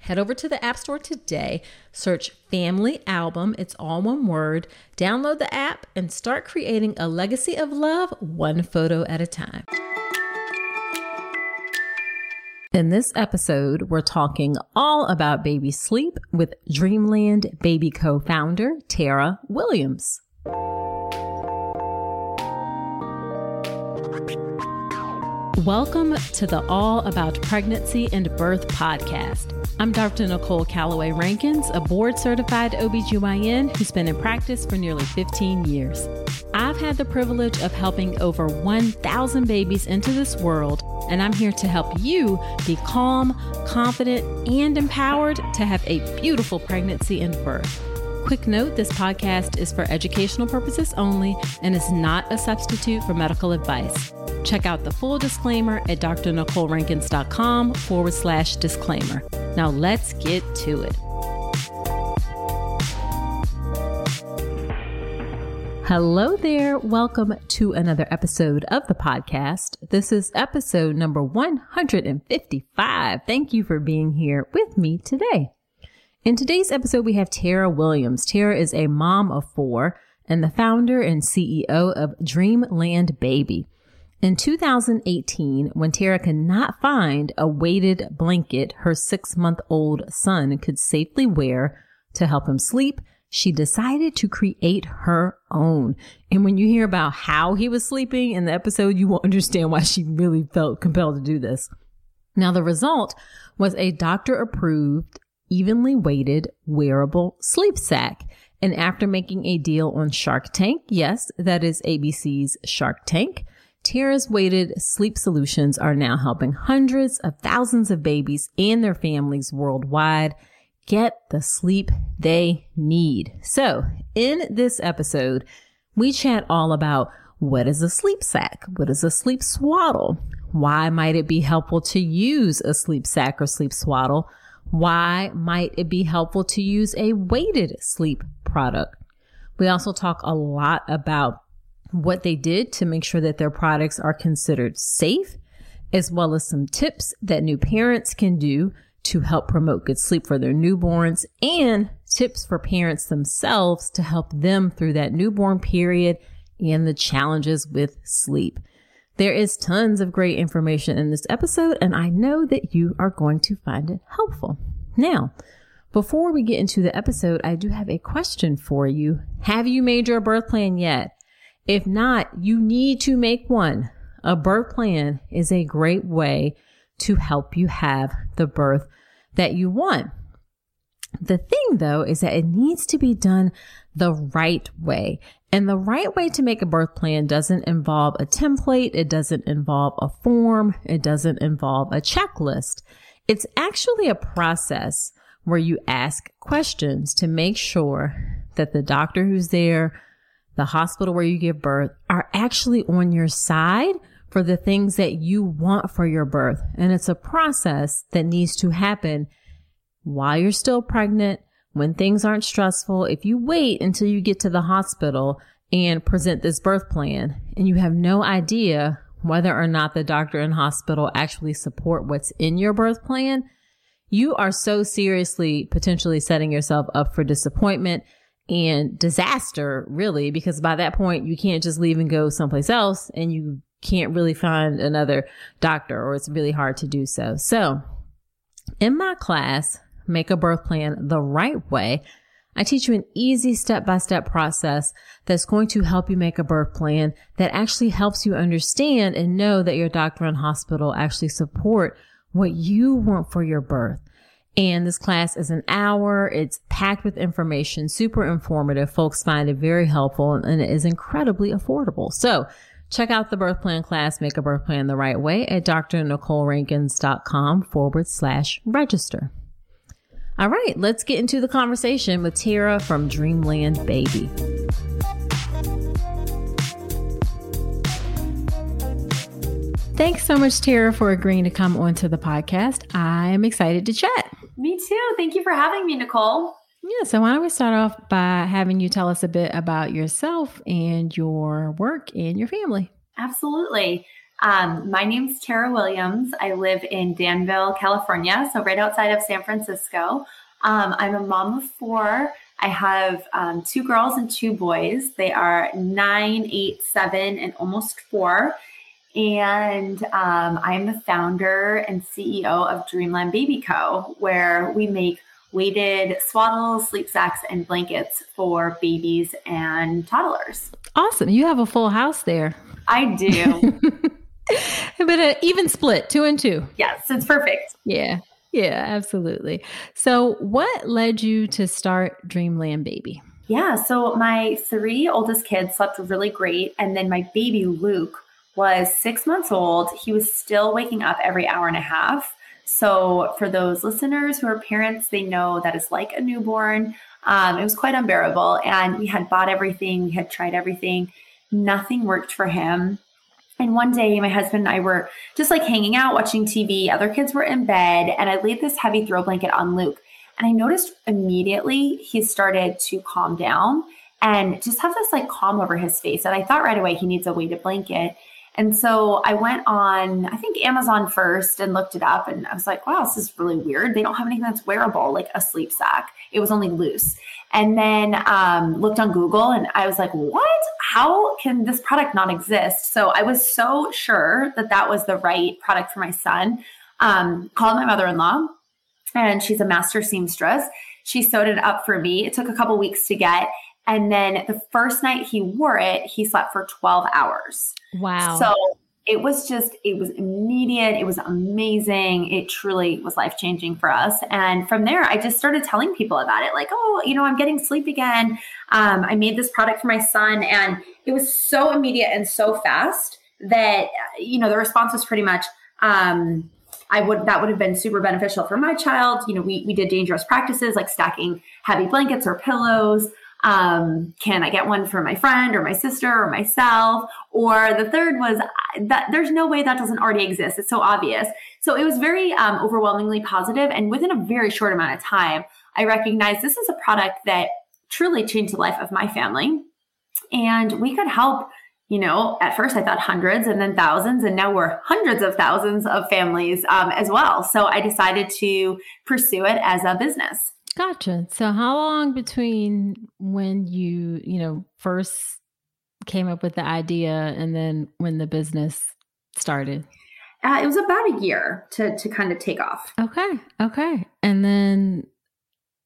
Head over to the App Store today, search Family Album, it's all one word, download the app, and start creating a legacy of love one photo at a time. In this episode, we're talking all about baby sleep with Dreamland Baby Co founder Tara Williams. Welcome to the All About Pregnancy and Birth podcast. I'm Dr. Nicole Calloway Rankins, a board certified OBGYN who's been in practice for nearly 15 years. I've had the privilege of helping over 1,000 babies into this world, and I'm here to help you be calm, confident, and empowered to have a beautiful pregnancy and birth. Quick note this podcast is for educational purposes only and is not a substitute for medical advice. Check out the full disclaimer at drnicolerankins.com forward slash disclaimer. Now let's get to it. Hello there. Welcome to another episode of the podcast. This is episode number 155. Thank you for being here with me today. In today's episode, we have Tara Williams. Tara is a mom of four and the founder and CEO of Dreamland Baby. In 2018, when Tara could not find a weighted blanket her six month old son could safely wear to help him sleep, she decided to create her own. And when you hear about how he was sleeping in the episode, you will understand why she really felt compelled to do this. Now, the result was a doctor approved, evenly weighted, wearable sleep sack. And after making a deal on Shark Tank, yes, that is ABC's Shark Tank, Tara's weighted sleep solutions are now helping hundreds of thousands of babies and their families worldwide get the sleep they need. So in this episode, we chat all about What is a sleep sack? What is a sleep swaddle? Why might it be helpful to use a sleep sack or sleep swaddle? Why might it be helpful to use a weighted sleep product? We also talk a lot about what they did to make sure that their products are considered safe, as well as some tips that new parents can do to help promote good sleep for their newborns and tips for parents themselves to help them through that newborn period and the challenges with sleep. There is tons of great information in this episode, and I know that you are going to find it helpful. Now, before we get into the episode, I do have a question for you. Have you made your birth plan yet? If not, you need to make one. A birth plan is a great way to help you have the birth that you want. The thing though is that it needs to be done the right way. And the right way to make a birth plan doesn't involve a template. It doesn't involve a form. It doesn't involve a checklist. It's actually a process where you ask questions to make sure that the doctor who's there, the hospital where you give birth are actually on your side for the things that you want for your birth. And it's a process that needs to happen while you're still pregnant, when things aren't stressful. If you wait until you get to the hospital and present this birth plan and you have no idea whether or not the doctor and hospital actually support what's in your birth plan, you are so seriously potentially setting yourself up for disappointment and disaster, really, because by that point, you can't just leave and go someplace else and you can't really find another doctor or it's really hard to do so. So in my class, make a birth plan the right way, I teach you an easy step by step process that's going to help you make a birth plan that actually helps you understand and know that your doctor and hospital actually support what you want for your birth. And this class is an hour. It's packed with information, super informative. Folks find it very helpful and it is incredibly affordable. So check out the birth plan class, make a birth plan the right way at drnicolerankins.com forward slash register. All right, let's get into the conversation with Tara from Dreamland Baby. Thanks so much, Tara, for agreeing to come onto the podcast. I am excited to chat. Me too. Thank you for having me, Nicole. Yeah, so why don't we start off by having you tell us a bit about yourself and your work and your family? Absolutely. Um, my name's Tara Williams. I live in Danville, California, so right outside of San Francisco. Um, I'm a mom of four. I have um, two girls and two boys. They are nine, eight, seven, and almost four. And um, I'm the founder and CEO of Dreamland Baby Co., where we make weighted swaddles, sleep sacks, and blankets for babies and toddlers. Awesome. You have a full house there. I do. but an even split, two and two. Yes, it's perfect. Yeah. Yeah, absolutely. So, what led you to start Dreamland Baby? Yeah, so my three oldest kids slept really great. And then my baby Luke was six months old. He was still waking up every hour and a half. So, for those listeners who are parents, they know that it's like a newborn. Um, it was quite unbearable. And we had bought everything, we had tried everything. Nothing worked for him. And one day, my husband and I were just like hanging out, watching TV. Other kids were in bed, and I laid this heavy throw blanket on Luke. And I noticed immediately he started to calm down and just have this like calm over his face. And I thought right away he needs a weighted blanket. And so I went on, I think Amazon first and looked it up. And I was like, wow, this is really weird. They don't have anything that's wearable, like a sleep sack. It was only loose. And then um, looked on Google and I was like, what? How can this product not exist? So I was so sure that that was the right product for my son. Um, called my mother in law, and she's a master seamstress. She sewed it up for me. It took a couple weeks to get. And then the first night he wore it, he slept for 12 hours. Wow. So it was just, it was immediate. It was amazing. It truly was life changing for us. And from there, I just started telling people about it like, oh, you know, I'm getting sleep again. Um, I made this product for my son. And it was so immediate and so fast that, you know, the response was pretty much, um, I would that would have been super beneficial for my child. You know, we we did dangerous practices like stacking heavy blankets or pillows. Um, can I get one for my friend or my sister or myself? Or the third was that there's no way that doesn't already exist. It's so obvious. So it was very um, overwhelmingly positive, and within a very short amount of time, I recognized this is a product that truly changed the life of my family, and we could help you know, at first I thought hundreds and then thousands, and now we're hundreds of thousands of families um, as well. So I decided to pursue it as a business. Gotcha. So how long between when you, you know, first came up with the idea and then when the business started? Uh, it was about a year to to kind of take off. Okay. Okay. And then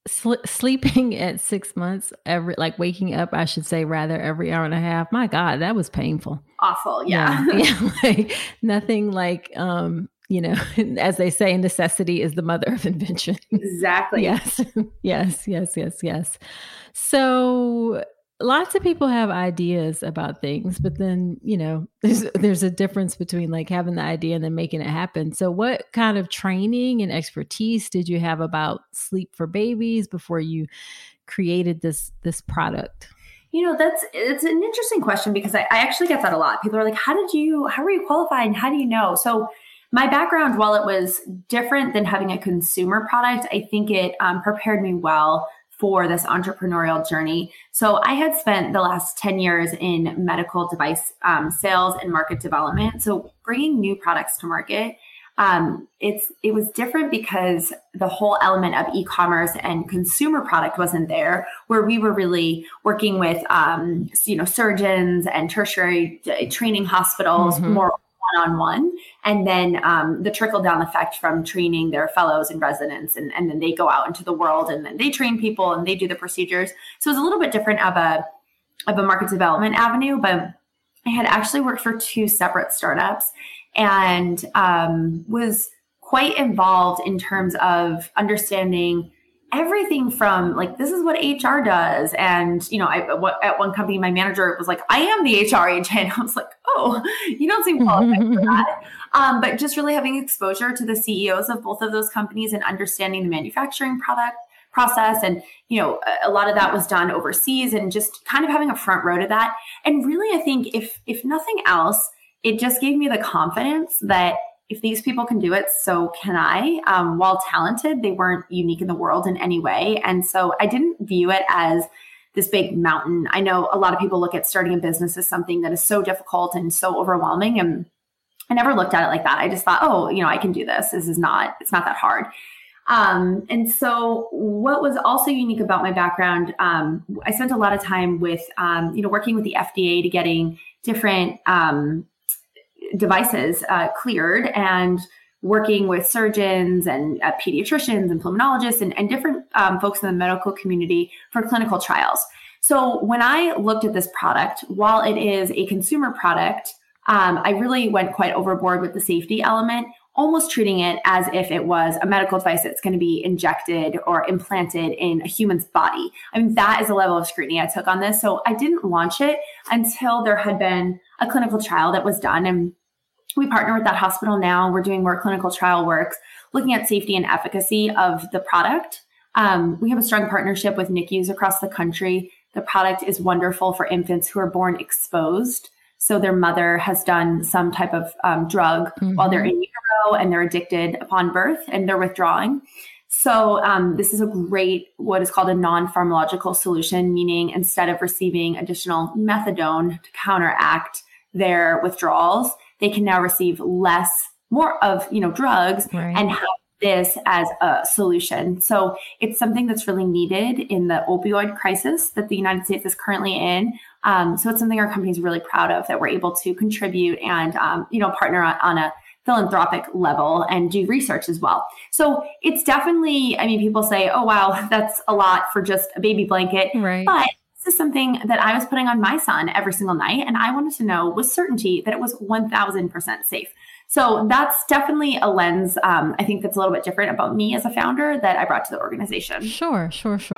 sl- sleeping at six months every like waking up i should say rather every hour and a half my god that was painful awful yeah yeah, yeah like nothing like um you know as they say necessity is the mother of invention. Exactly. Yes. Yes yes yes yes. So lots of people have ideas about things but then you know there's there's a difference between like having the idea and then making it happen. So what kind of training and expertise did you have about sleep for babies before you created this this product? You know that's it's an interesting question because I, I actually get that a lot. People are like how did you how were you qualified and how do you know? So my background while it was different than having a consumer product i think it um, prepared me well for this entrepreneurial journey. So I had spent the last 10 years in medical device um, sales and market development. So bringing new products to market. Um, it's it was different because the whole element of e-commerce and consumer product wasn't there, where we were really working with um, you know surgeons and tertiary uh, training hospitals mm-hmm. more on one. And then um, the trickle down effect from training their fellows and residents. And, and then they go out into the world and then they train people and they do the procedures. So it's a little bit different of a, of a market development avenue. But I had actually worked for two separate startups and um, was quite involved in terms of understanding everything from like this is what HR does, and you know, I at one company my manager was like, "I am the HR agent." I was like, "Oh, you don't seem qualified for that." Um, but just really having exposure to the CEOs of both of those companies and understanding the manufacturing product process and you know a lot of that was done overseas and just kind of having a front row to that and really i think if if nothing else it just gave me the confidence that if these people can do it, so can I. Um, while talented, they weren't unique in the world in any way. And so I didn't view it as this big mountain. I know a lot of people look at starting a business as something that is so difficult and so overwhelming. And I never looked at it like that. I just thought, oh, you know, I can do this. This is not, it's not that hard. Um, and so what was also unique about my background, um, I spent a lot of time with, um, you know, working with the FDA to getting different, um, devices uh, cleared and working with surgeons and uh, pediatricians and pulmonologists and, and different um, folks in the medical community for clinical trials. So when I looked at this product, while it is a consumer product, um, I really went quite overboard with the safety element, almost treating it as if it was a medical device that's going to be injected or implanted in a human's body. I mean, that is a level of scrutiny I took on this. So I didn't launch it until there had been a clinical trial that was done and we partner with that hospital now. We're doing more clinical trial work, looking at safety and efficacy of the product. Um, we have a strong partnership with NICUs across the country. The product is wonderful for infants who are born exposed. So their mother has done some type of um, drug mm-hmm. while they're in utero and they're addicted upon birth and they're withdrawing. So um, this is a great, what is called a non-pharmacological solution, meaning instead of receiving additional methadone to counteract their withdrawals, they can now receive less, more of, you know, drugs right. and have this as a solution. So it's something that's really needed in the opioid crisis that the United States is currently in. Um, so it's something our company is really proud of that we're able to contribute and, um, you know, partner on, on a philanthropic level and do research as well. So it's definitely, I mean, people say, oh, wow, that's a lot for just a baby blanket. Right. But this is something that I was putting on my son every single night. And I wanted to know with certainty that it was 1000% safe. So that's definitely a lens, um, I think, that's a little bit different about me as a founder that I brought to the organization. Sure, sure, sure.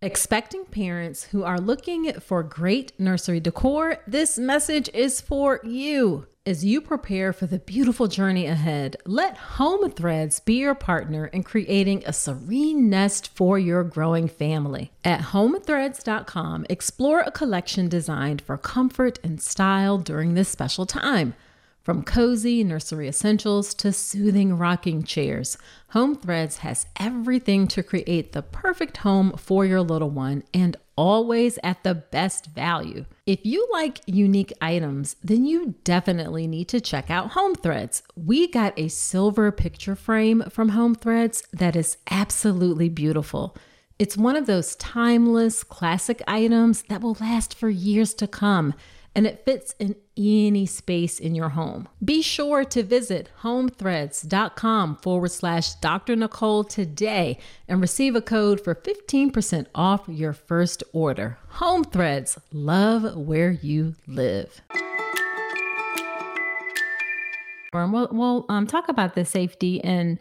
Expecting parents who are looking for great nursery decor, this message is for you. As you prepare for the beautiful journey ahead, let Home Threads be your partner in creating a serene nest for your growing family. At homethreads.com, explore a collection designed for comfort and style during this special time. From cozy nursery essentials to soothing rocking chairs, Home Threads has everything to create the perfect home for your little one and always at the best value. If you like unique items, then you definitely need to check out Home Threads. We got a silver picture frame from Home Threads that is absolutely beautiful. It's one of those timeless, classic items that will last for years to come and it fits in any space in your home. Be sure to visit homethreads.com forward slash Dr. Nicole today and receive a code for 15% off your first order. Home Threads, love where you live. We'll, we'll um, talk about the safety in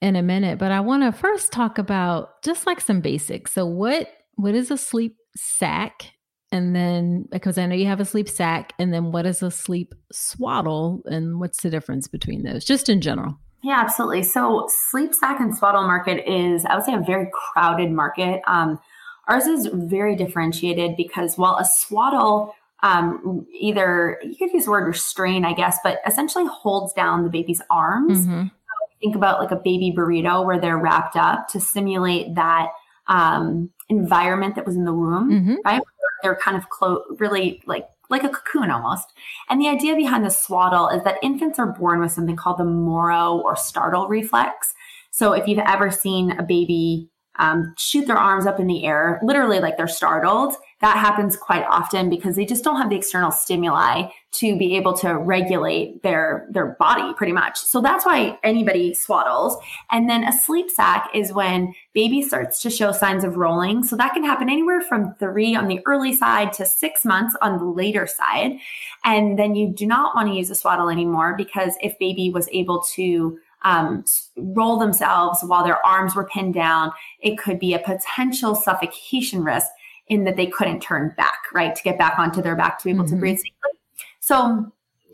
in a minute, but I want to first talk about just like some basics. So, what what is a sleep sack and then, because I know you have a sleep sack, and then what is a sleep swaddle, and what's the difference between those, just in general? Yeah, absolutely. So, sleep sack and swaddle market is, I would say, a very crowded market. Um, ours is very differentiated because while a swaddle um, either you could use the word restrain, I guess, but essentially holds down the baby's arms. Mm-hmm. think about like a baby burrito where they're wrapped up to simulate that um, environment that was in the womb, mm-hmm. right? They're kind of close, really like like a cocoon almost. And the idea behind the swaddle is that infants are born with something called the Moro or startle reflex. So if you've ever seen a baby um, shoot their arms up in the air, literally like they're startled. That happens quite often because they just don't have the external stimuli to be able to regulate their their body pretty much. So that's why anybody swaddles. And then a sleep sack is when baby starts to show signs of rolling. So that can happen anywhere from 3 on the early side to 6 months on the later side. And then you do not want to use a swaddle anymore because if baby was able to um, roll themselves while their arms were pinned down, it could be a potential suffocation risk in that they couldn't turn back, right, to get back onto their back to be able mm-hmm. to breathe safely. So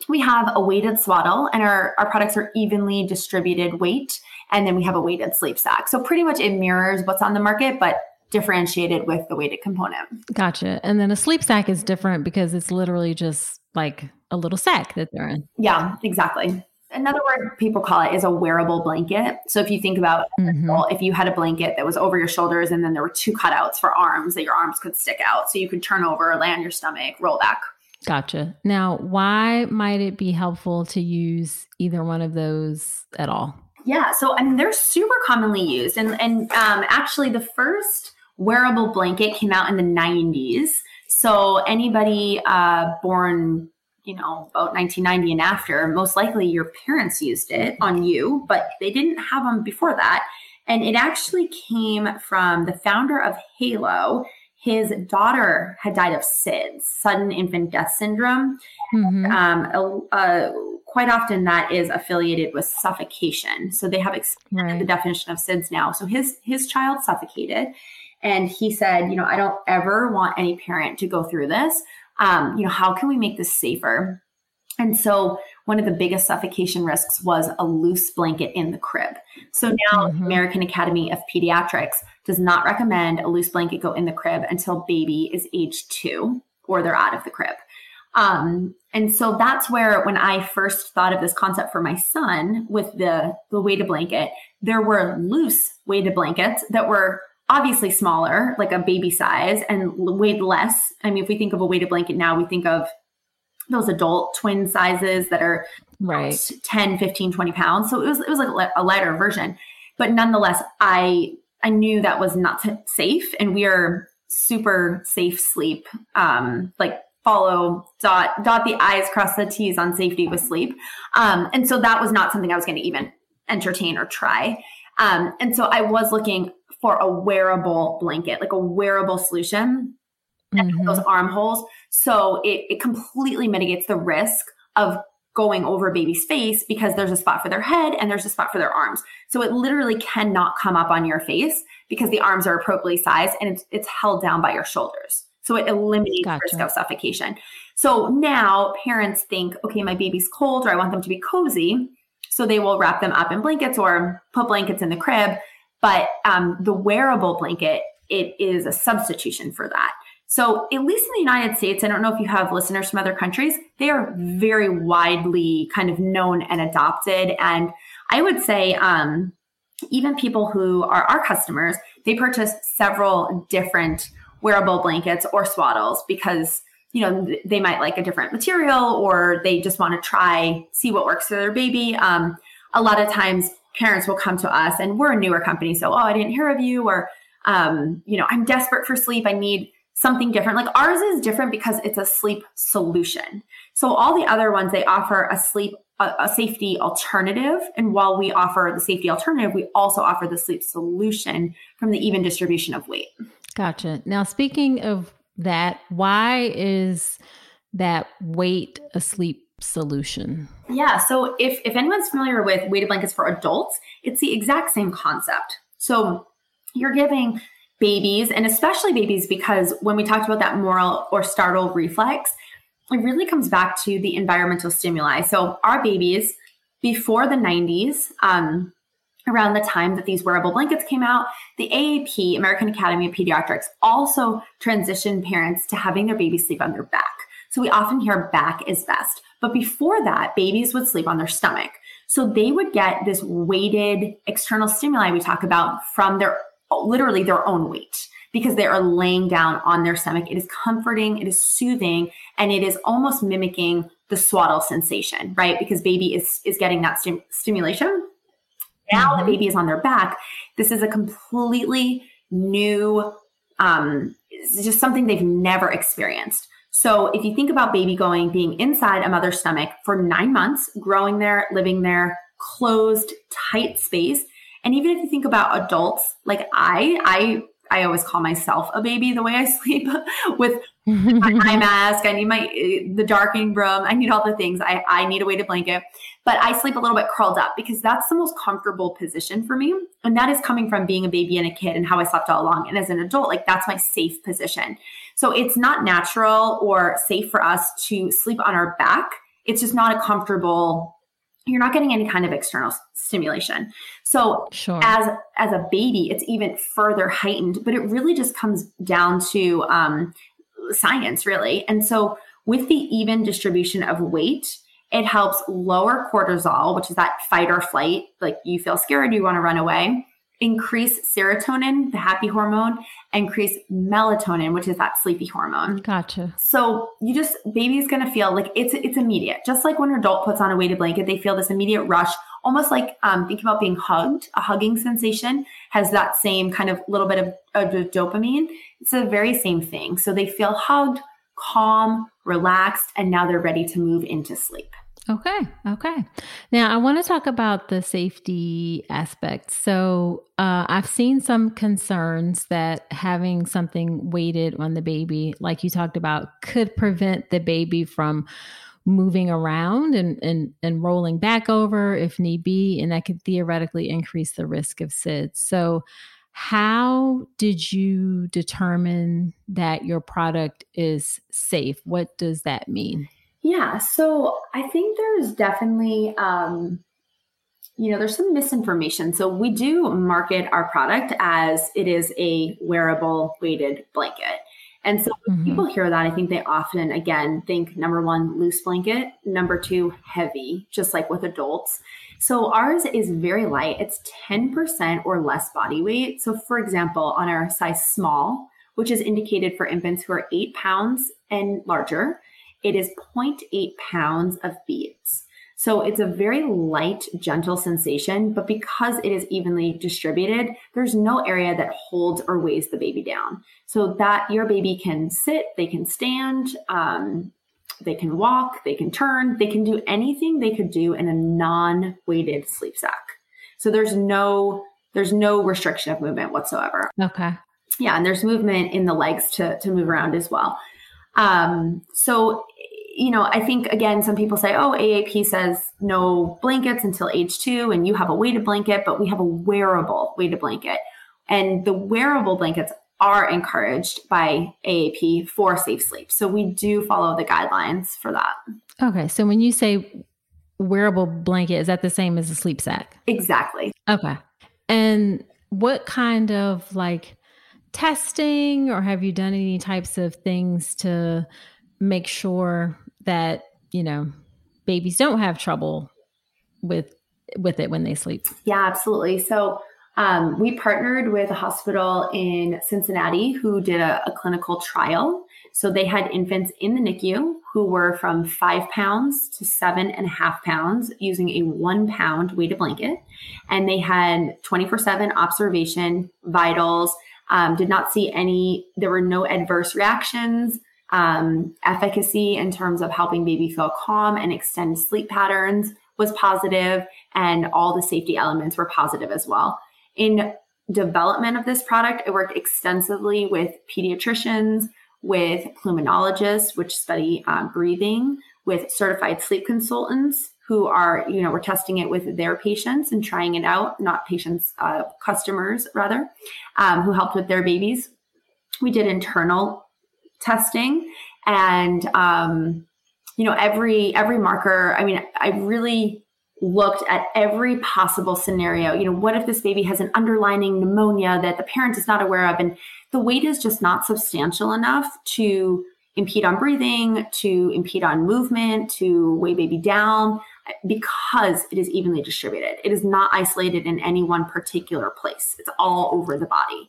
we have a weighted swaddle, and our, our products are evenly distributed weight. And then we have a weighted sleep sack. So pretty much it mirrors what's on the market, but differentiated with the weighted component. Gotcha. And then a sleep sack is different because it's literally just like a little sack that they're in. Yeah, exactly. Another word people call it is a wearable blanket. So if you think about mm-hmm. if you had a blanket that was over your shoulders and then there were two cutouts for arms that your arms could stick out. So you could turn over, lay on your stomach, roll back. Gotcha. Now, why might it be helpful to use either one of those at all? Yeah, so I mean they're super commonly used, and and um, actually the first wearable blanket came out in the '90s. So anybody uh, born you know, about 1990 and after, most likely your parents used it on you, but they didn't have them before that. And it actually came from the founder of Halo. His daughter had died of SIDS, sudden infant death syndrome. Mm-hmm. Um, uh, quite often that is affiliated with suffocation. So they have expanded right. the definition of SIDS now. So his his child suffocated, and he said, you know, I don't ever want any parent to go through this um, you know, how can we make this safer? And so one of the biggest suffocation risks was a loose blanket in the crib. So now mm-hmm. American Academy of Pediatrics does not recommend a loose blanket go in the crib until baby is age two or they're out of the crib. Um, and so that's where when I first thought of this concept for my son with the, the weighted blanket, there were loose weighted blankets that were obviously smaller, like a baby size, and weighed less. I mean, if we think of a weighted blanket now, we think of those adult twin sizes that are right. 10 15 20 pounds. So it was it was like a lighter version. But nonetheless i i knew that was not safe and we are super safe sleep. Um like follow dot dot the i's cross the t's on safety with sleep. Um and so that was not something i was going to even entertain or try. Um and so i was looking for a wearable blanket, like a wearable solution mm-hmm. those armholes. So it, it completely mitigates the risk of going over a baby's face because there's a spot for their head and there's a spot for their arms. So it literally cannot come up on your face because the arms are appropriately sized and it's, it's held down by your shoulders. So it eliminates gotcha. risk of suffocation. So now parents think, okay, my baby's cold or I want them to be cozy. So they will wrap them up in blankets or put blankets in the crib. But um, the wearable blanket, it is a substitution for that. So, at least in the United States, I don't know if you have listeners from other countries, they are very widely kind of known and adopted. And I would say, um, even people who are our customers, they purchase several different wearable blankets or swaddles because you know they might like a different material or they just want to try see what works for their baby um, a lot of times parents will come to us and we're a newer company so oh i didn't hear of you or um, you know i'm desperate for sleep. I need something different. Like ours is different because it's a sleep solution. So all the other ones they offer a sleep a, a safety alternative and while we offer the safety alternative we also offer the sleep solution from the even distribution of weight. Gotcha. Now, speaking of that, why is that weight a sleep solution? Yeah. So, if, if anyone's familiar with weighted blankets for adults, it's the exact same concept. So, you're giving babies, and especially babies, because when we talked about that Moro or startle reflex, it really comes back to the environmental stimuli. So, our babies before the 90s, um, around the time that these wearable blankets came out, the AAP, American Academy of Pediatrics, also transitioned parents to having their babies sleep on their back. So we often hear back is best. But before that, babies would sleep on their stomach. So they would get this weighted external stimuli we talk about from their literally their own weight because they are laying down on their stomach. It is comforting, it is soothing, and it is almost mimicking the swaddle sensation, right? Because baby is is getting that stim- stimulation now mm-hmm. the baby is on their back. This is a completely new, um, just something they've never experienced. So if you think about baby going, being inside a mother's stomach for nine months, growing there, living there, closed, tight space. And even if you think about adults, like I, I I always call myself a baby the way I sleep with my eye mask. I need my the darkening room. I need all the things. I, I need a weighted blanket. But I sleep a little bit curled up because that's the most comfortable position for me. And that is coming from being a baby and a kid and how I slept all along. And as an adult, like that's my safe position. So it's not natural or safe for us to sleep on our back. It's just not a comfortable you're not getting any kind of external stimulation. So sure. as as a baby, it's even further heightened. But it really just comes down to um, science, really. And so with the even distribution of weight, it helps lower cortisol, which is that fight or flight. Like you feel scared, you want to run away increase serotonin, the happy hormone, increase melatonin, which is that sleepy hormone. Gotcha. So you just baby's gonna feel like it's it's immediate. Just like when an adult puts on a weighted blanket, they feel this immediate rush, almost like um, think about being hugged. A hugging sensation has that same kind of little bit of, of dopamine. It's the very same thing. So they feel hugged, calm, relaxed, and now they're ready to move into sleep. Okay. Okay. Now I want to talk about the safety aspect. So uh, I've seen some concerns that having something weighted on the baby, like you talked about, could prevent the baby from moving around and, and, and rolling back over if need be. And that could theoretically increase the risk of SIDS. So how did you determine that your product is safe? What does that mean? Yeah, so I think there's definitely, um, you know, there's some misinformation. So we do market our product as it is a wearable weighted blanket. And so mm-hmm. people hear that, I think they often, again, think number one, loose blanket, number two, heavy, just like with adults. So ours is very light. It's 10% or less body weight. So, for example, on our size small, which is indicated for infants who are eight pounds and larger, it is 0.8 pounds of beads. So it's a very light, gentle sensation, but because it is evenly distributed, there's no area that holds or weighs the baby down. So that your baby can sit, they can stand, um, they can walk, they can turn, they can do anything they could do in a non-weighted sleep sack. So there's no there's no restriction of movement whatsoever. Okay. Yeah, and there's movement in the legs to to move around as well. Um, so you know, I think again, some people say, oh, AAP says no blankets until age two, and you have a weighted blanket, but we have a wearable weighted blanket. And the wearable blankets are encouraged by AAP for safe sleep. So we do follow the guidelines for that. Okay. So when you say wearable blanket, is that the same as a sleep sack? Exactly. Okay. And what kind of like testing or have you done any types of things to make sure that, you know, babies don't have trouble with with it when they sleep? Yeah, absolutely. So um, we partnered with a hospital in Cincinnati who did a, a, clinical trial. So they had infants in the NICU who were from five pounds to seven and a half pounds using a one pound weighted blanket. And they had 24 7 observation, vitals, um, did not see any, there were no adverse reactions. Um, efficacy in terms of helping baby feel calm and extend sleep patterns was positive, and all the safety elements were positive as well. In development of this product, I worked extensively with pediatricians, with pulmonologists, which study uh, breathing, with certified sleep consultants who are, you know, we're testing it with their patients and trying it out, not patients, uh, customers rather, um, who helped with their babies. We did internal testing and, um, you know, every, every marker, I mean, I really looked at every possible scenario. You know, what if this baby has an underlining pneumonia that the parent is not aware of? And the weight is just not substantial enough to impede on breathing, to impede on movement, to weigh baby down because it is evenly distributed. It is not isolated in any one particular place. It's all over the body.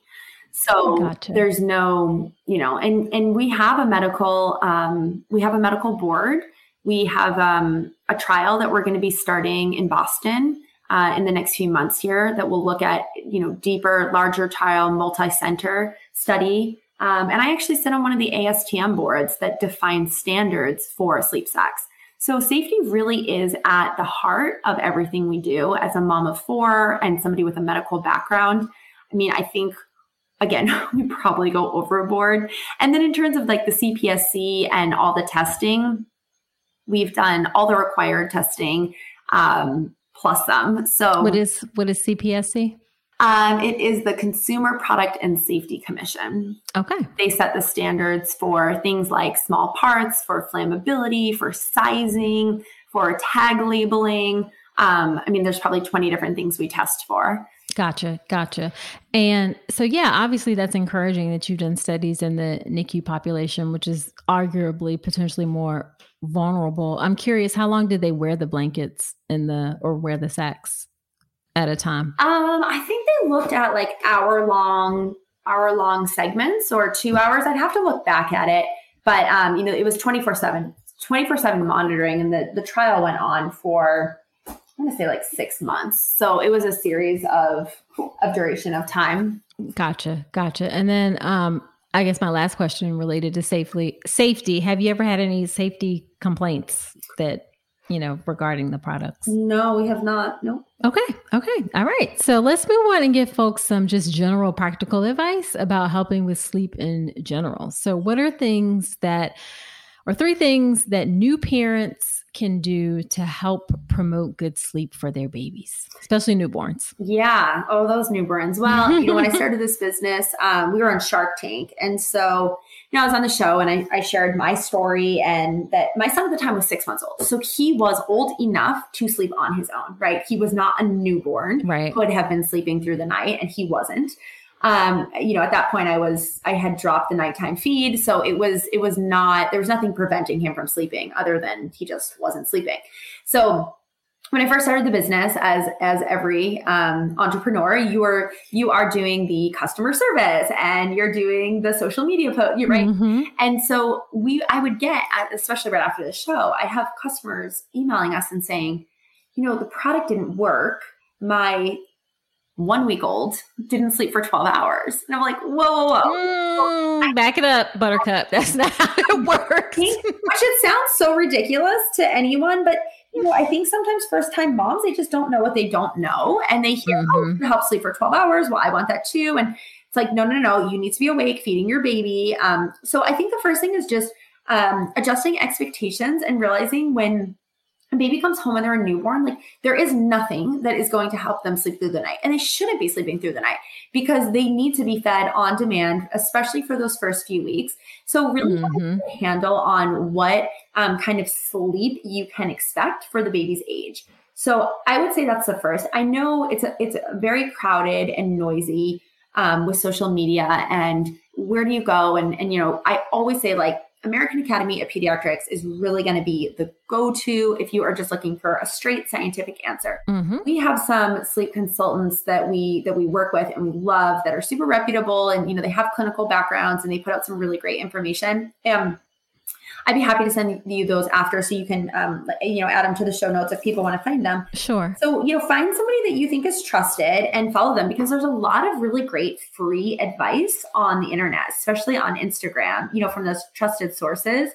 So gotcha. there's no, you know, and and we have a medical um, we have a medical board we have um, a trial that we're going to be starting in Boston uh, in the next few months here that will look at you know deeper, larger trial, multi-center study. Um, and I actually sit on one of the ASTM boards that defines standards for sleep sacks. So safety really is at the heart of everything we do as a mom of four and somebody with a medical background. I mean, I think again, we probably go overboard. And then in terms of like the CPSC and all the testing, we've done all the required testing um, plus some. So what is what is CPSC? Um, it is the Consumer Product and Safety Commission. Okay. They set the standards for things like small parts, for flammability, for sizing, for tag labeling. Um, I mean, there's probably 20 different things we test for. Gotcha, gotcha. And so, yeah, obviously that's encouraging that you've done studies in the NICU population, which is arguably potentially more vulnerable. I'm curious, how long did they wear the blankets in the or wear the sacks at a time? Um, I think they looked at like hour long, hour long segments or two hours. I'd have to look back at it, but um, you know, it was 24 seven, 24 seven monitoring, and the the trial went on for I'm going to say like six months. So it was a series of of duration of time. Gotcha, gotcha. And then um, I guess my last question related to safely safety. Have you ever had any safety complaints that you know regarding the products? No, we have not. No. Okay. Okay. All right. So let's move on and give folks some just general practical advice about helping with sleep in general. So, what are things that, or three things that new parents can do to help promote good sleep for their babies, especially newborns? Yeah. Oh, those newborns. Well, you know, when I started this business, um, we were on Shark Tank. And so, you know, I was on the show and I, I shared my story and that my son at the time was six months old. So he was old enough to sleep on his own, right? He was not a newborn, right? Could have been sleeping through the night and he wasn't um, you know, at that point I was, I had dropped the nighttime feed. So it was, it was not, there was nothing preventing him from sleeping other than he just wasn't sleeping. So when I first started the business, as as every um, entrepreneur, you are you are doing the customer service and you're doing the social media post, right? Mm-hmm. And so we, I would get, especially right after the show, I have customers emailing us and saying, you know, the product didn't work. My one week old didn't sleep for 12 hours. And I'm like, whoa, whoa, whoa. Mm, back it up, Buttercup. That's not how it works. Which it sounds so ridiculous to anyone, but you know, I think sometimes first time moms, they just don't know what they don't know. And they hear, oh, mm-hmm. oh, help sleep for 12 hours. Well, I want that too. And it's like, no, no, no, you need to be awake, feeding your baby. Um, so I think the first thing is just um, adjusting expectations and realizing when a baby comes home and they're a newborn, like there is nothing that is going to help them sleep through the night. And they shouldn't be sleeping through the night because they need to be fed on demand, especially for those first few weeks. So really mm-hmm. handle on what um, kind of sleep you can expect for the baby's age. So I would say that's the first. I know it's a, it's very crowded and noisy um, with social media and where do you go? And and you know, I always say like American Academy of Pediatrics is really going to be the go to if you are just looking for a straight scientific answer. Mm-hmm. We have some sleep consultants that we that we work with and we love that are super reputable and you know they have clinical backgrounds and they put out some really great information. And I'd be happy to send you those after so you can, um, you know, add them to the show notes if people want to find them. Sure. So, you know, find somebody that you think is trusted and follow them because there's a lot of really great free advice on the internet, especially on Instagram, you know, from those trusted sources.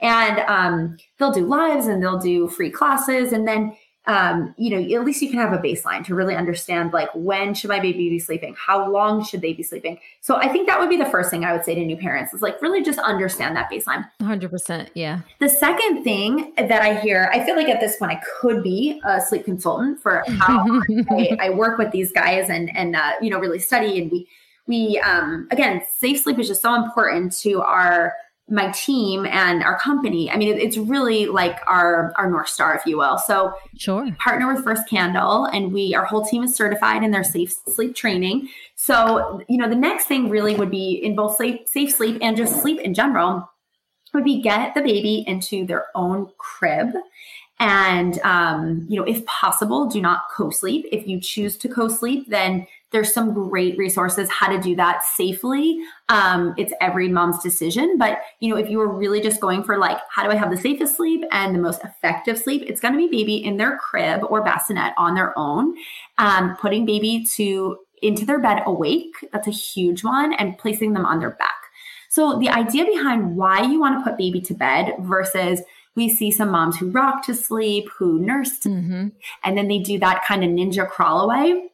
And um, they'll do lives and they'll do free classes. And then um, you know, at least you can have a baseline to really understand like when should my baby be sleeping? How long should they be sleeping? So I think that would be the first thing I would say to new parents is like really just understand that baseline. 100%. Yeah. The second thing that I hear, I feel like at this point I could be a sleep consultant for how I, I, work with these guys and, and, uh, you know, really study. And we, we, um, again, safe sleep is just so important to our, my team and our company. I mean, it, it's really like our our north star, if you will. So, sure, partner with First Candle, and we our whole team is certified in their safe sleep training. So, you know, the next thing really would be in both safe safe sleep and just sleep in general would be get the baby into their own crib and um, you know if possible do not co-sleep if you choose to co-sleep then there's some great resources how to do that safely. Um, it's every mom's decision. But, you know, if you were really just going for like, how do I have the safest sleep and the most effective sleep? It's going to be baby in their crib or bassinet on their own, um, putting baby to into their bed awake. That's a huge one and placing them on their back. So the idea behind why you want to put baby to bed versus we see some moms who rock to sleep, who nurse mm-hmm. and then they do that kind of ninja crawl away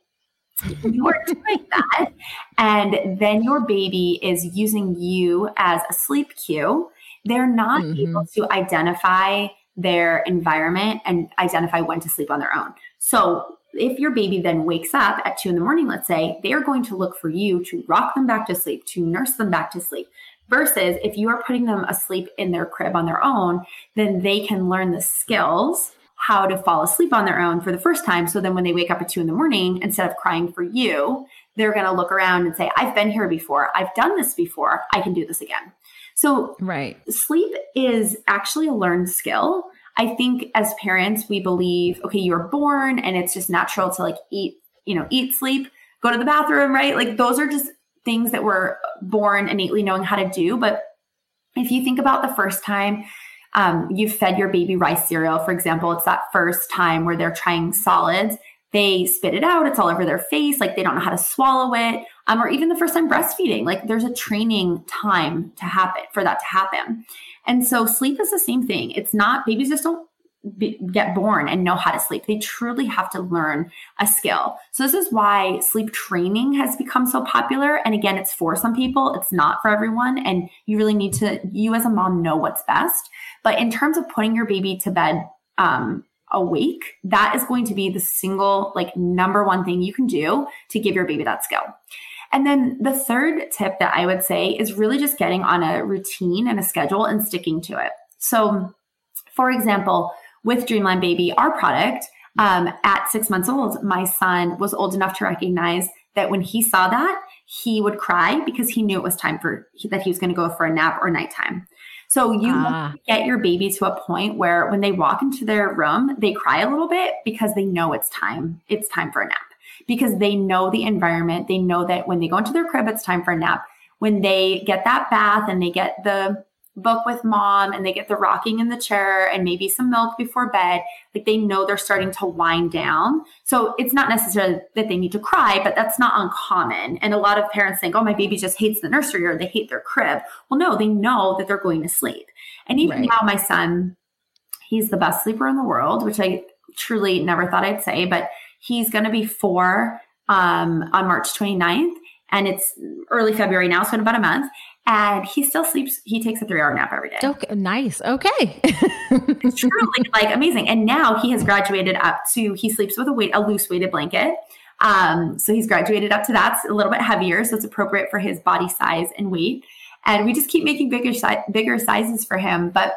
you are doing that. And then your baby is using you as a sleep cue. They're not mm-hmm. able to identify their environment and identify when to sleep on their own. So if your baby then wakes up at two in the morning, let's say, they are going to look for you to rock them back to sleep, to nurse them back to sleep. Versus if you are putting them asleep in their crib on their own, then they can learn the skills how to fall asleep on their own for the first time. So then when they wake up at two in the morning, instead of crying for you, they're going to look around and say, I've been here before. I've done this before. I can do this again. So, right. Sleep is actually a learned skill. I think as parents, we believe, okay, you're born and it's just natural to like eat, you know, eat, sleep, go to the bathroom, right? Like those are just things that we're born innately knowing how to do. But if you think about the first time um, you've fed your baby rice cereal, for example, it's that first time where they're trying solids. They spit it out, it's all over their face, like they don't know how to swallow it. Um, or even the first time breastfeeding, like there's a training time to happen for that to happen. And so sleep is the same thing. It's not, babies just don't be, get born and know how to sleep. They truly have to learn a skill. So this is why sleep training has become so popular. And again, it's for some people, it's not for everyone. And you really need to, you as a mom know what's best. But in terms of putting your baby to bed, um, awake, that is going to be the single, like number one thing you can do to give your baby that skill. And then the third tip that I would say is really just getting on a routine and a schedule and sticking to it. So, for example, with Dreamland Baby, our product, um, at six months old, my son was old enough to recognize that when he saw that, he would cry because he knew it was time for that he was going to go for a nap or nighttime. So you ah. get your baby to a point where when they walk into their room, they cry a little bit because they know it's time. It's time for a nap because they know the environment. They know that when they go into their crib, it's time for a nap. When they get that bath and they get the book with mom and they get the rocking in the chair and maybe some milk before bed, like they know they're starting to wind down. So it's not necessarily that they need to cry, but that's not uncommon. And a lot of parents think, oh, my baby just hates the nursery or they hate their crib. Well, no, they know that they're going to sleep. And even right. now, my son, he's the best sleeper in the world, which I truly never thought I'd say, but he's going to be four um, on March 29th and it's early February now, so in about a month. And he still sleeps. He takes a three-hour nap every day. Okay, nice. Okay, it's truly like amazing. And now he has graduated up to he sleeps with a weight a loose weighted blanket. Um, so he's graduated up to that. It's a little bit heavier, so it's appropriate for his body size and weight. And we just keep making bigger si- bigger sizes for him, but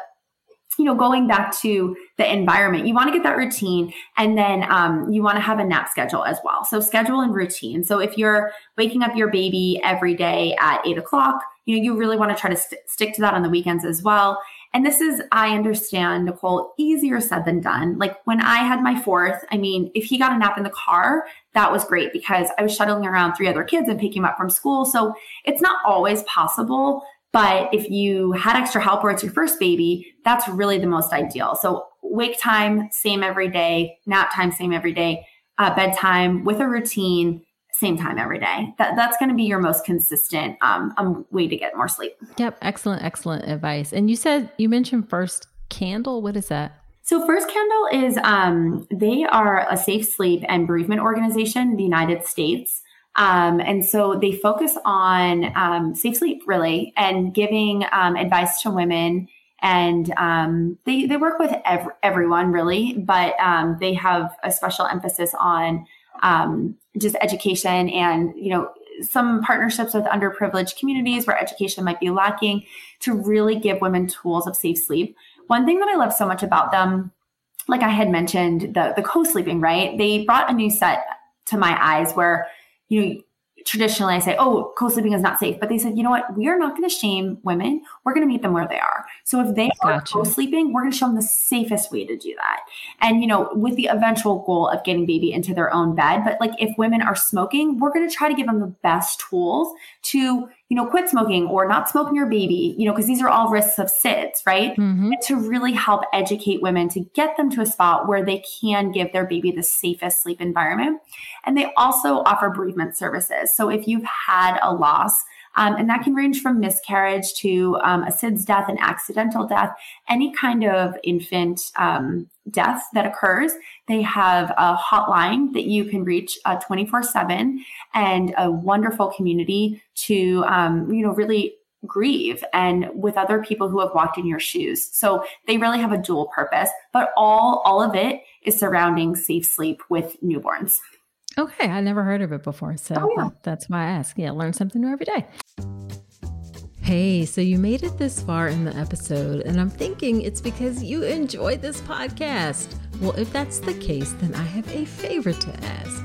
you know, going back to the environment, you want to get that routine and then um, you want to have a nap schedule as well. So, schedule and routine. So, if you're waking up your baby every day at eight o'clock, you know, you really want to try to st- stick to that on the weekends as well. And this is, I understand, Nicole, easier said than done. Like when I had my fourth, I mean, if he got a nap in the car, that was great because I was shuttling around three other kids and picking up from school. So it's not always possible but if you had extra help or it's your first baby, that's really the most ideal. So wake time, same every day, nap time, same every day, uh, bedtime with a routine, same time every day. That, that's going to be your most consistent um, um, way to get more sleep. Yep. Excellent, excellent advice. And you said, you mentioned First Candle. What is that? So First Candle is, um, they are a safe sleep and bereavement organization in the United States. Um, and so they focus on um, safe sleep, really, and giving um, advice to women. And um, they, they work with ev- everyone, really, but um, they have a special emphasis on um, just education and, you know, some partnerships with underprivileged communities where education might be lacking to really give women tools of safe sleep. One thing that I love so much about them, like I had mentioned, the, the co-sleeping, right? They brought a new set to my eyes where you know, traditionally I say, oh, co-sleeping is not safe. But they said, you know what? We are not going to shame women. We're going to meet them where they are. So if they gotcha. are co-sleeping, we're going to show them the safest way to do that. And, you know, with the eventual goal of getting baby into their own bed. But like if women are smoking, we're going to try to give them the best tools to you know, quit smoking or not smoking your baby, you know, because these are all risks of SIDS, right? Mm-hmm. to really help educate women to get them to a spot where they can give their baby the safest sleep environment. And they also offer bereavement services. So if you've had a loss, um, and that can range from miscarriage to um, a SIDS death, an accidental death, any kind of infant um, death that occurs. They have a hotline that you can reach uh, 24 uh, 7 and a wonderful community to, um, you know, really grieve and with other people who have walked in your shoes. So they really have a dual purpose, but all all of it is surrounding safe sleep with newborns. Okay, I never heard of it before, so oh, yeah. Um, that's why I ask. Yeah, learn something new every day. Hey, so you made it this far in the episode, and I'm thinking it's because you enjoyed this podcast. Well, if that's the case, then I have a favor to ask.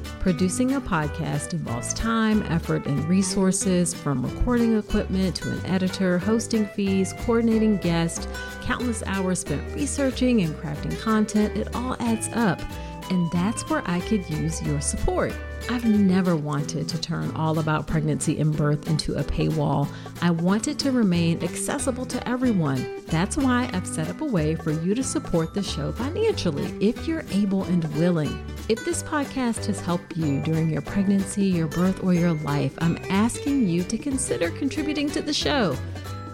producing a podcast involves time, effort, and resources from recording equipment to an editor, hosting fees, coordinating guests, countless hours spent researching and crafting content. It all adds up. And that's where I could use your support. I've never wanted to turn all about pregnancy and birth into a paywall. I want it to remain accessible to everyone. That's why I've set up a way for you to support the show financially if you're able and willing. If this podcast has helped you during your pregnancy, your birth, or your life, I'm asking you to consider contributing to the show.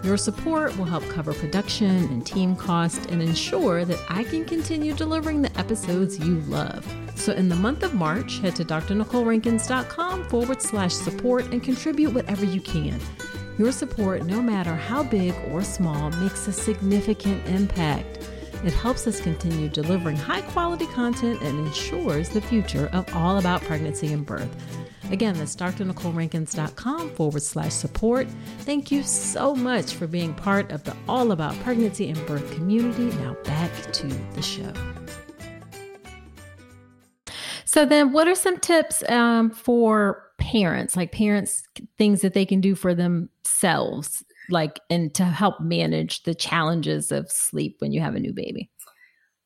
Your support will help cover production and team costs and ensure that I can continue delivering the episodes you love. So, in the month of March, head to drnicolerankins.com forward slash support and contribute whatever you can. Your support, no matter how big or small, makes a significant impact. It helps us continue delivering high quality content and ensures the future of all about pregnancy and birth. Again, that's drnicolerankins.com forward slash support. Thank you so much for being part of the All About Pregnancy and Birth community. Now back to the show. So, then what are some tips um, for parents, like parents, things that they can do for themselves, like, and to help manage the challenges of sleep when you have a new baby?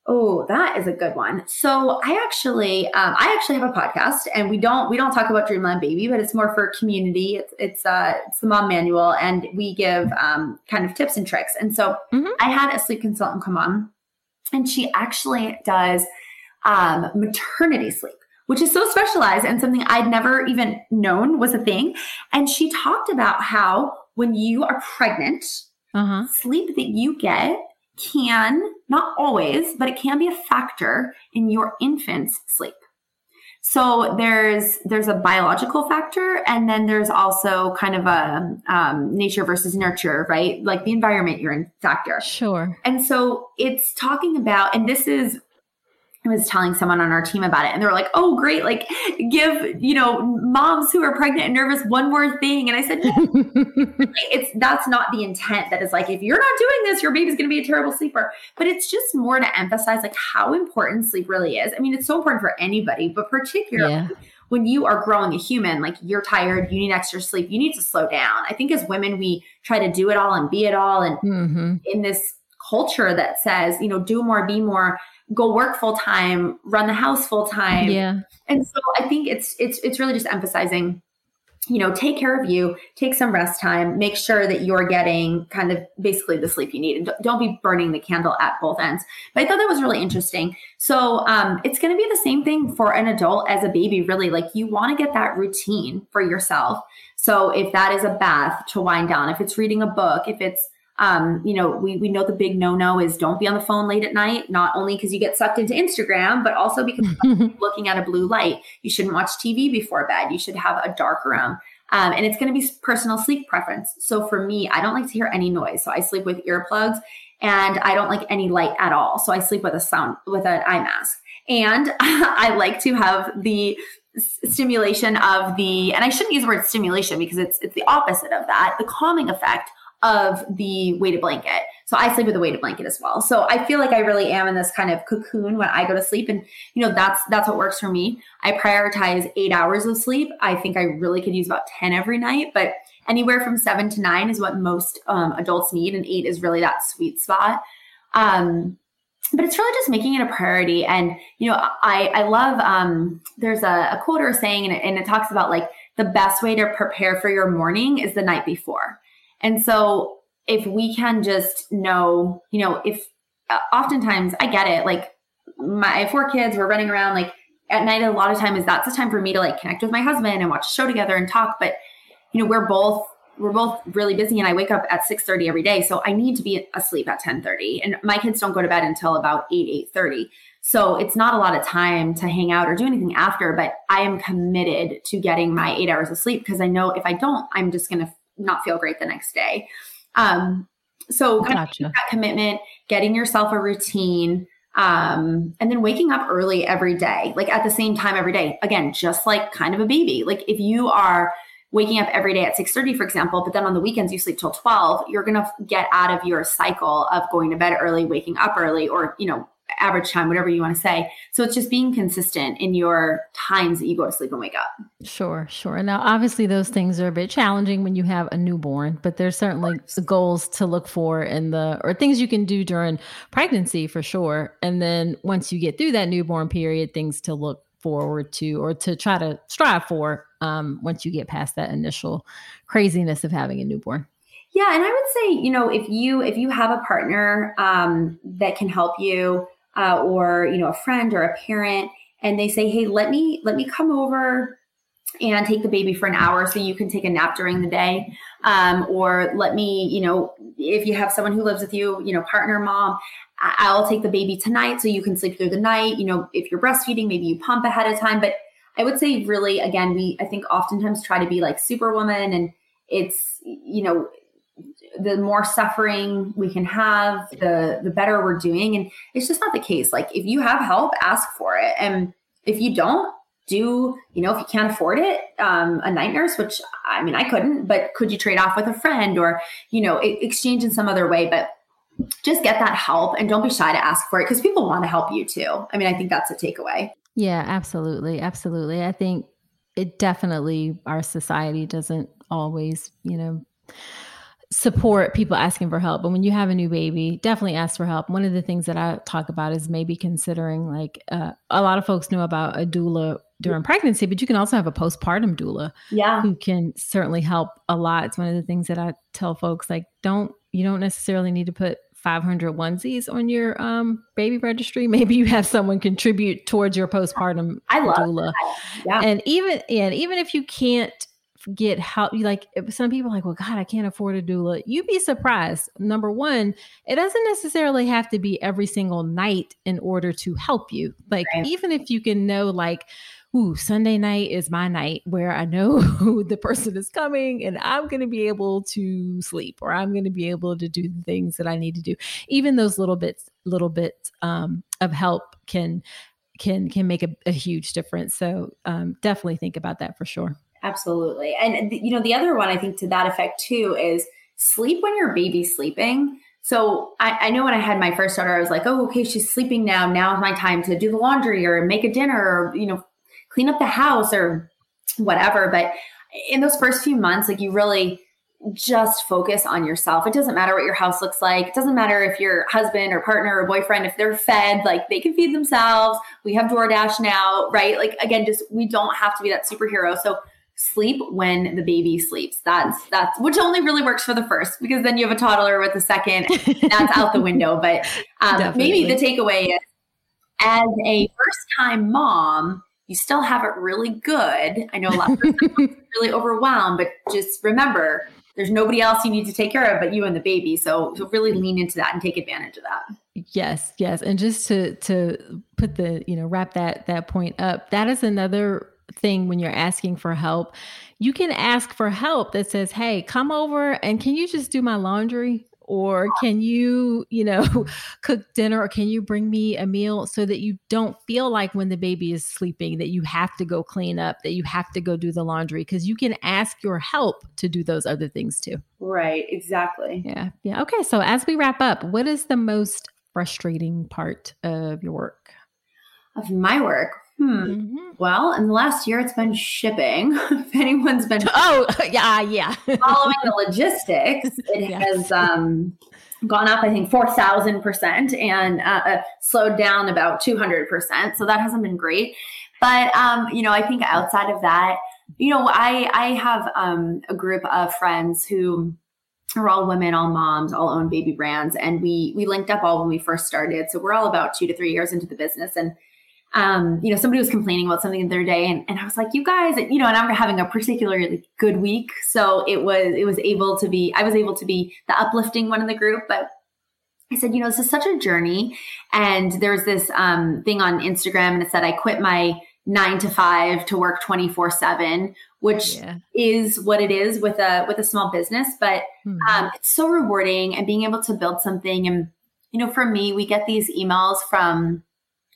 Oh, that is a good one. So I actually, um, I actually have a podcast, and we don't we don't talk about Dreamland Baby, but it's more for community. It's it's uh it's the Mom Manual, and we give um, kind of tips and tricks. And so mm-hmm. I had a sleep consultant come on, and she actually does um, maternity sleep which is so specialized and something I'd never even known was a thing. And she talked about how when you are pregnant, uh-huh. sleep that you get can, not always, but it can be a factor in your infant's sleep. So there's there's a biological factor, and then there's also kind of a um, nature versus nurture, right? Like the environment you're in factor. Sure. And so it's talking about, and this is I was telling someone on our team about it and they were like, oh, great. Like, give, you know, moms who are pregnant and nervous one more thing. And I said, it's that's not the intent. That is like, if you're not doing this, your baby's going to be a terrible sleeper. But it's just more to emphasize like how important sleep really is. I mean, it's so important for anybody, but particularly yeah. when you are growing a human, like you're tired, you need extra sleep, you need to slow down. I think as women, we try to do it all and be it all. And mm-hmm. in this culture that says, you know, do more, be more go work full time, run the house full time. Yeah. And so I think it's it's it's really just emphasizing you know, take care of you, take some rest time, make sure that you're getting kind of basically the sleep you need. And don't be burning the candle at both ends. But I thought that was really interesting. So um, it's going to be the same thing for an adult as a baby, really. Like you want to get that routine for yourself. So if that is a bath to wind down, if it's reading a book, if it's um, you know, we, we know the big no no is don't be on the phone late at night, not only because you get sucked into Instagram, but also because looking at a blue light. You shouldn't watch TV before bed. You should have a dark room. Um, and it's going to be personal sleep preference. So for me, I don't like to hear any noise. So I sleep with earplugs and I don't like any light at all. So I sleep with a sound, with an eye mask. And I like to have the stimulation of the, and I shouldn't use the word stimulation because it's, it's the opposite of that, the calming effect of the weighted blanket. So I sleep with a weighted blanket as well. So I feel like I really am in this kind of cocoon when I go to sleep. And you know, that's that's what works for me. I prioritize eight hours of sleep. I think I really could use about 10 every night, but anywhere from seven to nine is what most um, adults need. And eight is really that sweet spot. Um, but it's really just making it a priority. And, you know, I, I love, um, there's a, a quote or saying, and it, and it talks about like the best way to prepare for your morning is the night before. And so if we can just know, you know, if uh, oftentimes I get it, like my four kids were running around like at night a lot of times that's the time for me to like connect with my husband and watch a show together and talk. But you know, we're both we're both really busy and I wake up at 6 30 every day. So I need to be asleep at 10 30. And my kids don't go to bed until about 8, 8 30. So it's not a lot of time to hang out or do anything after, but I am committed to getting my eight hours of sleep because I know if I don't, I'm just gonna not feel great the next day. Um, so kind gotcha. of that commitment, getting yourself a routine, um, and then waking up early every day, like at the same time every day. Again, just like kind of a baby. Like if you are waking up every day at 6.30 for example but then on the weekends you sleep till 12 you're going to get out of your cycle of going to bed early waking up early or you know average time, whatever you want to say. So it's just being consistent in your times that you go to sleep and wake up. Sure, sure. Now, obviously, those things are a bit challenging when you have a newborn, but there's certainly goals to look for in the, or things you can do during pregnancy for sure. And then once you get through that newborn period, things to look forward to or to try to strive for um, once you get past that initial craziness of having a newborn. Yeah, and I would say, you know, if you if you have a partner um, that can help you, uh, or you know a friend or a parent and they say hey let me let me come over and take the baby for an hour so you can take a nap during the day. Um, or let me you know if you have someone who lives with you you know partner mom i'll take the baby tonight so you can sleep through the night. You know if you're breastfeeding maybe you pump ahead of time. But i would say really again we i think oftentimes try to be like superwoman and it's you know the more suffering we can have, the the better we're doing. And it's just not the case. Like if you have help, ask for it. And if you don't, do you know if you can't afford it um, a night nurse which i mean i couldn't but could you trade off with a friend or you know exchange in some other way but just get that help and don't be shy to ask for it because people want to help you too i mean i think that's a takeaway yeah absolutely absolutely i think it definitely our society doesn't always you know support people asking for help. But when you have a new baby, definitely ask for help. One of the things that I talk about is maybe considering like uh, a lot of folks know about a doula during pregnancy, but you can also have a postpartum doula. Yeah. Who can certainly help a lot. It's one of the things that I tell folks like don't you don't necessarily need to put 500 onesies on your um, baby registry. Maybe you have someone contribute towards your postpartum I love doula. That. Yeah. And even and even if you can't get help, you like some people like, well, God, I can't afford a doula. You'd be surprised. Number one, it doesn't necessarily have to be every single night in order to help you. Like Right. even if you can know like ooh, Sunday night is my night where I know who the person is coming and I'm going to be able to sleep or I'm going to be able to do the things that I need to do. Even those little bits, little bits um, of help can can can make a, a huge difference. So um, definitely think about that for sure. Absolutely. And you know, the other one I think to that effect too is sleep when your baby's sleeping. So I, I know when I had my first daughter, I was like, oh, okay, she's sleeping now. Now is my time to do the laundry or make a dinner or, you know, clean up the house or whatever. But in those first few months, like you really just focus on yourself. It doesn't matter what your house looks like. It doesn't matter if your husband or partner or boyfriend, if they're fed, like they can feed themselves. We have DoorDash now, right? Like again, just we don't have to be that superhero. So sleep when the baby sleeps. That's that's which only really works for the first because then you have a toddler with the second. That's out the window. But um, maybe the takeaway is as a first time mom, you still have it really good. I know a lot of people really overwhelmed, but just remember there's nobody else you need to take care of but you and the baby. So, so really lean into that and take advantage of that. Yes, yes. And just to to put the, you know, wrap that that point up, that is another thing when you're asking for help. You can ask for help that says, "Hey, come over and can you just do my laundry?" Or can you, you know, cook dinner or can you bring me a meal so that you don't feel like when the baby is sleeping that you have to go clean up, that you have to go do the laundry because you can ask your help to do those other things too. Right, exactly. Yeah. Yeah. Okay. So as we wrap up, what is the most frustrating part of your work? Of my work. Hmm. Mm-hmm. Well, in the last year, it's been shipping. if anyone's been Oh, yeah, yeah. following the logistics, it has um, gone up, I think, 4,000% and uh, uh, slowed down about 200%. So that hasn't been great. But, um, you know, I think outside of that, you know, I, I have um, a group of friends who are all women, all moms, all own baby brands. And we, we linked up all when we first started. So we're all about two to three years into the business. And um, you know, somebody was complaining about something the other day, and, and I was like, you guys, you know, and I'm having a particularly good week, so it was it was able to be, I was able to be the uplifting one in the group, but I said, you know, this is such a journey, and there's this um, thing on Instagram, and it said I quit my nine to five to work 24 seven, which Yeah. is what it is with a with a small business, but Mhm. um, it's so rewarding and being able to build something and you know for me we get these emails from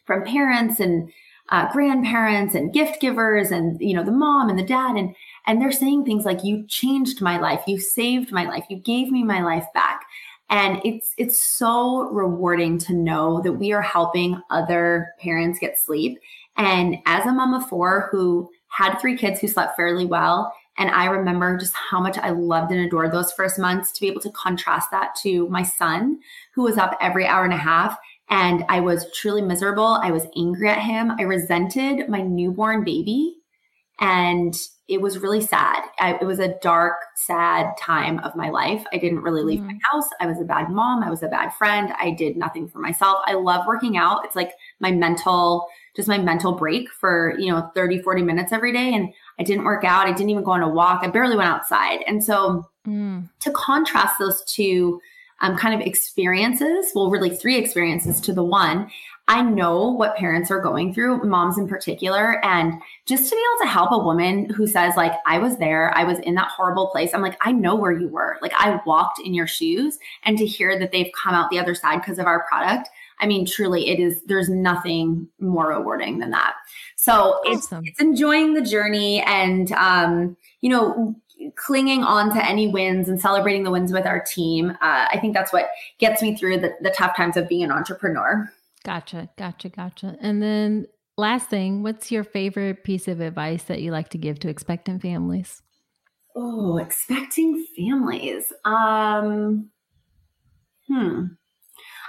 from parents and uh, grandparents and gift givers and you know the mom and the dad. And and they're saying things like you changed my life. You saved my life. You gave me my life back. And it's it's so rewarding to know that we are helping other parents get sleep. And as a mom of four who had three kids who slept fairly well and I remember just how much I loved and adored those first months to be able to contrast that to my son, who was up every hour and a half. And I was truly miserable. I was angry at him. I resented my newborn baby. And it was really sad. I, it was a dark, sad time of my life. I didn't really leave Mm. my house. I was a bad mom. I was a bad friend. I did nothing for myself. I love working out. It's like my mental, just my mental break for, you know, 30, 40 minutes every day. And I didn't work out. I didn't even go on a walk. I barely went outside. And so Mm. to contrast those two um, kind of experiences, well, really three experiences to the one, I know what parents are going through, moms in particular. And just to be able to help a woman who says, like, I was there, I was in that horrible place. I'm like, I know where you were. Like, I walked in your shoes. And to hear that they've come out the other side because of our product, I mean, truly, it is, there's nothing more rewarding than that. So it's, it's enjoying the journey and, um, you know, clinging on to any wins and celebrating the wins with our team. Uh, I think that's what gets me through the, the tough times of being an entrepreneur. Gotcha. Gotcha. Gotcha. And then last thing, what's your favorite piece of advice that you like to give to expectant families? Oh, expecting families. Um, hmm.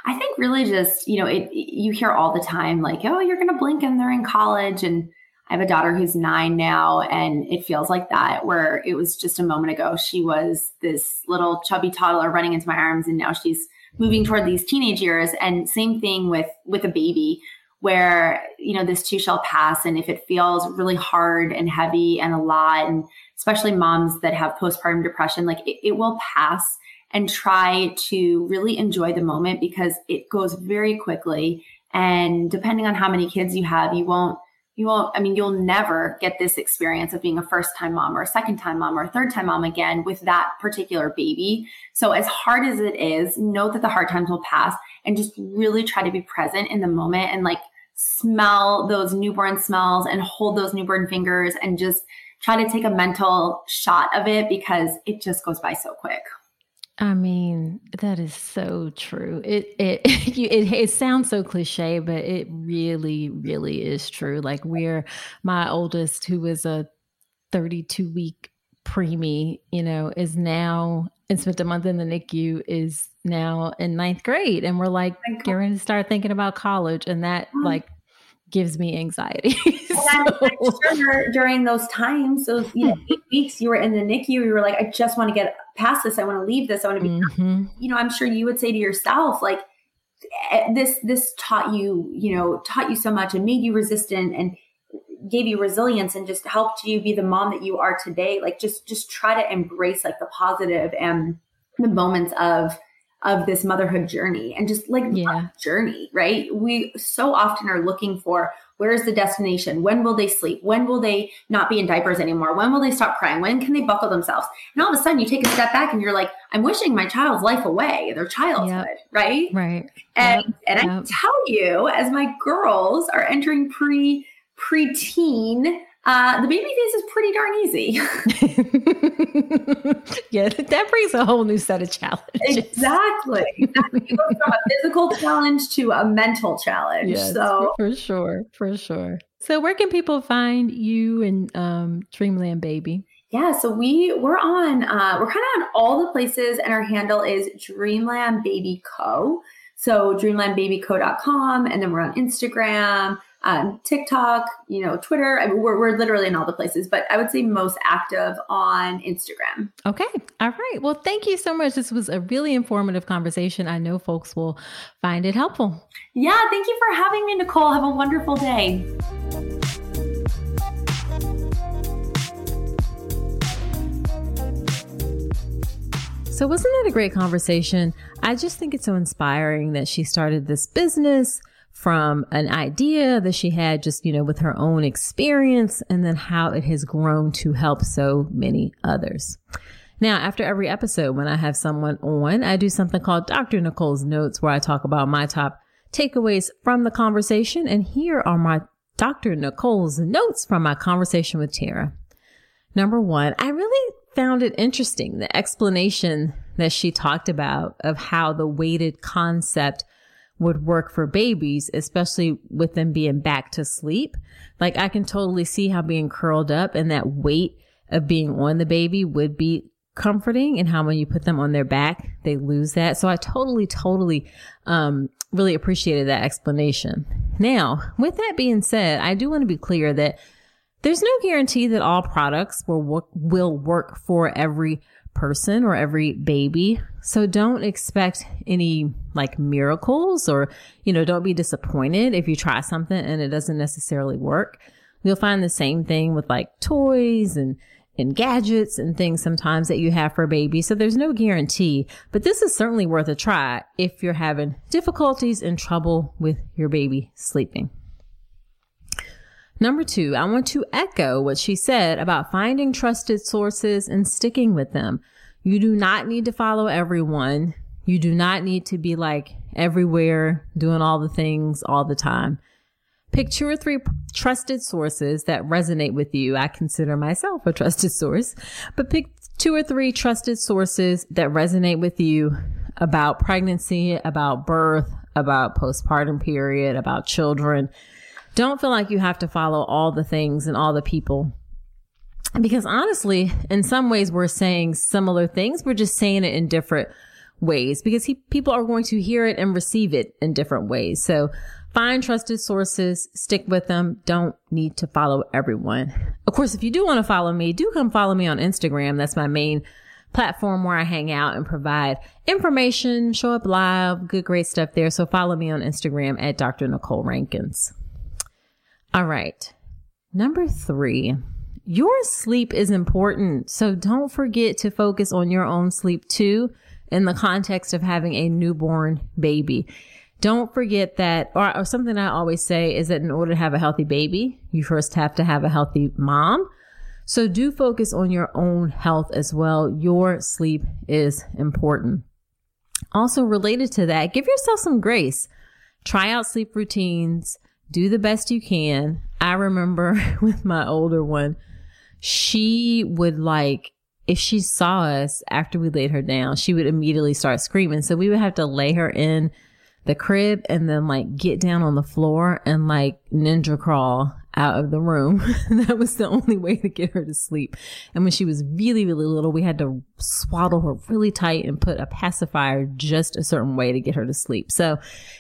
I think really just, you know, it, you hear all the time like, oh, you're going to blink and they're in college. And I have a daughter who's nine now, and it feels like that, where it was just a moment ago. She was this little chubby toddler running into my arms, and now she's moving toward these teenage years and same thing with with a baby where you know this too shall pass and if it feels really hard and heavy and a lot and especially moms that have postpartum depression like it, it will pass and try to really enjoy the moment because it goes very quickly and depending on how many kids you have you won't you won't, I mean, you'll never get this experience of being a first time mom or a second time mom or a third time mom again with that particular baby. So as hard as it is, know that the hard times will pass and just really try to be present in the moment and like smell those newborn smells and hold those newborn fingers and just try to take a mental shot of it because it just goes by so quick. I mean, that is so true. It it it it sounds so cliche, but it really really is true. Like we're my oldest who was a 32 week preemie, you know, is now and spent a month in the NICU is now in ninth grade and we're like getting to start thinking about college and that mm-hmm. like gives me anxiety. so. sure during those times, those you know, eight weeks you were in the NICU, you were like, I just want to get past this. I want to leave this. I want to be, mm-hmm. you know, I'm sure you would say to yourself, like, eh, this, this taught you, you know, taught you so much and made you resistant and gave you resilience and just helped you be the mom that you are today. Like, just, just try to embrace like the positive and the moments of, of this motherhood journey and just like yeah. journey, right? We so often are looking for where is the destination? When will they sleep? When will they not be in diapers anymore? When will they stop crying? When can they buckle themselves? And all of a sudden you take a step back and you're like, I'm wishing my child's life away, their childhood, yep. right? Right. And yep. and yep. I tell you, as my girls are entering pre preteen, uh, the baby phase is pretty darn easy. yeah, that brings a whole new set of challenges. Exactly. exactly. You go from a physical challenge to a mental challenge. Yes, so for sure, for sure. So where can people find you and um, Dreamland Baby? Yeah, so we we're on uh, we're kind of on all the places, and our handle is Dreamland Baby Co. So dreamlandbabyco.com, and then we're on Instagram um, TikTok, you know, Twitter. I mean, we're, we're literally in all the places, but I would say most active on Instagram. Okay. All right. Well, thank you so much. This was a really informative conversation. I know folks will find it helpful. Yeah. Thank you for having me, Nicole. Have a wonderful day. So, wasn't that a great conversation? I just think it's so inspiring that she started this business from an idea that she had just, you know, with her own experience and then how it has grown to help so many others. Now, after every episode, when I have someone on, I do something called Dr. Nicole's Notes where I talk about my top takeaways from the conversation. And here are my Dr. Nicole's notes from my conversation with Tara. Number one, I really found it interesting, the explanation that she talked about of how the weighted concept would work for babies, especially with them being back to sleep. Like I can totally see how being curled up and that weight of being on the baby would be comforting and how when you put them on their back, they lose that. So I totally, totally, um, really appreciated that explanation. Now, with that being said, I do want to be clear that there's no guarantee that all products will work, will work for every person or every baby. So don't expect any like miracles or, you know, don't be disappointed if you try something and it doesn't necessarily work. You'll find the same thing with like toys and, and gadgets and things sometimes that you have for a baby. So there's no guarantee, but this is certainly worth a try if you're having difficulties and trouble with your baby sleeping. Number two, I want to echo what she said about finding trusted sources and sticking with them. You do not need to follow everyone. You do not need to be like everywhere doing all the things all the time. Pick two or three trusted sources that resonate with you. I consider myself a trusted source, but pick two or three trusted sources that resonate with you about pregnancy, about birth, about postpartum period, about children don't feel like you have to follow all the things and all the people. Because honestly, in some ways, we're saying similar things. We're just saying it in different ways because he, people are going to hear it and receive it in different ways. So find trusted sources, stick with them. Don't need to follow everyone. Of course, if you do want to follow me, do come follow me on Instagram. That's my main platform where I hang out and provide information, show up live, good, great stuff there. So follow me on Instagram at Dr. Nicole Rankins. All right. Number three, your sleep is important. So don't forget to focus on your own sleep too in the context of having a newborn baby. Don't forget that, or, or, something I always say is that in order to have a healthy baby, you first have to have a healthy mom. So do focus on your own health as well. Your sleep is important. Also related to that, give yourself some grace. Try out sleep routines. Do the best you can. I remember with my older one, she would like, if she saw us after we laid her down, she would immediately start screaming. So we would have to lay her in the crib and then like get down on the floor and like ninja crawl out of the room. that was the only way to get her to sleep. And when she was really, really little, we had to swaddle her really tight and put a pacifier just a certain way to get her to sleep. So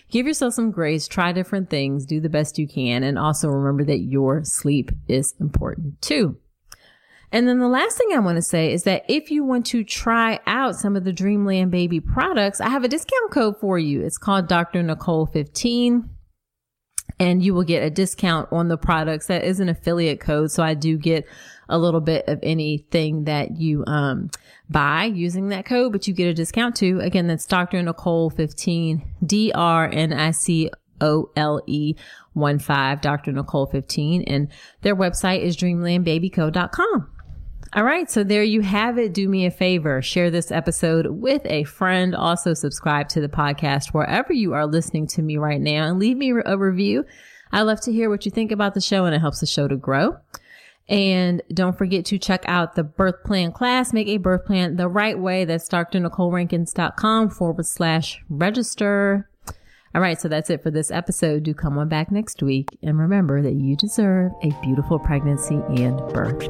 give yourself some grace, try different things, do the best you can. And also remember that your sleep is important too. And then the last thing I want to say is that if you want to try out some of the Dreamland Baby products, I have a discount code for you. It's called Dr. Nicole 15 and you will get a discount on the products. That is an affiliate code. So I do get a little bit of anything that you, um, buy using that code, but you get a discount too. Again, that's Dr. Nicole 15, D-R-N-I-C O L E 1 5, Dr. Nicole 15. And their website is dreamlandbabyco.com. All right. So there you have it. Do me a favor. Share this episode with a friend. Also subscribe to the podcast wherever you are listening to me right now and leave me a review. I love to hear what you think about the show and it helps the show to grow. And don't forget to check out the birth plan class. Make a birth plan the right way. That's drnicolerankins.com forward slash register. All right. So that's it for this episode. Do come on back next week. And remember that you deserve a beautiful pregnancy and birth.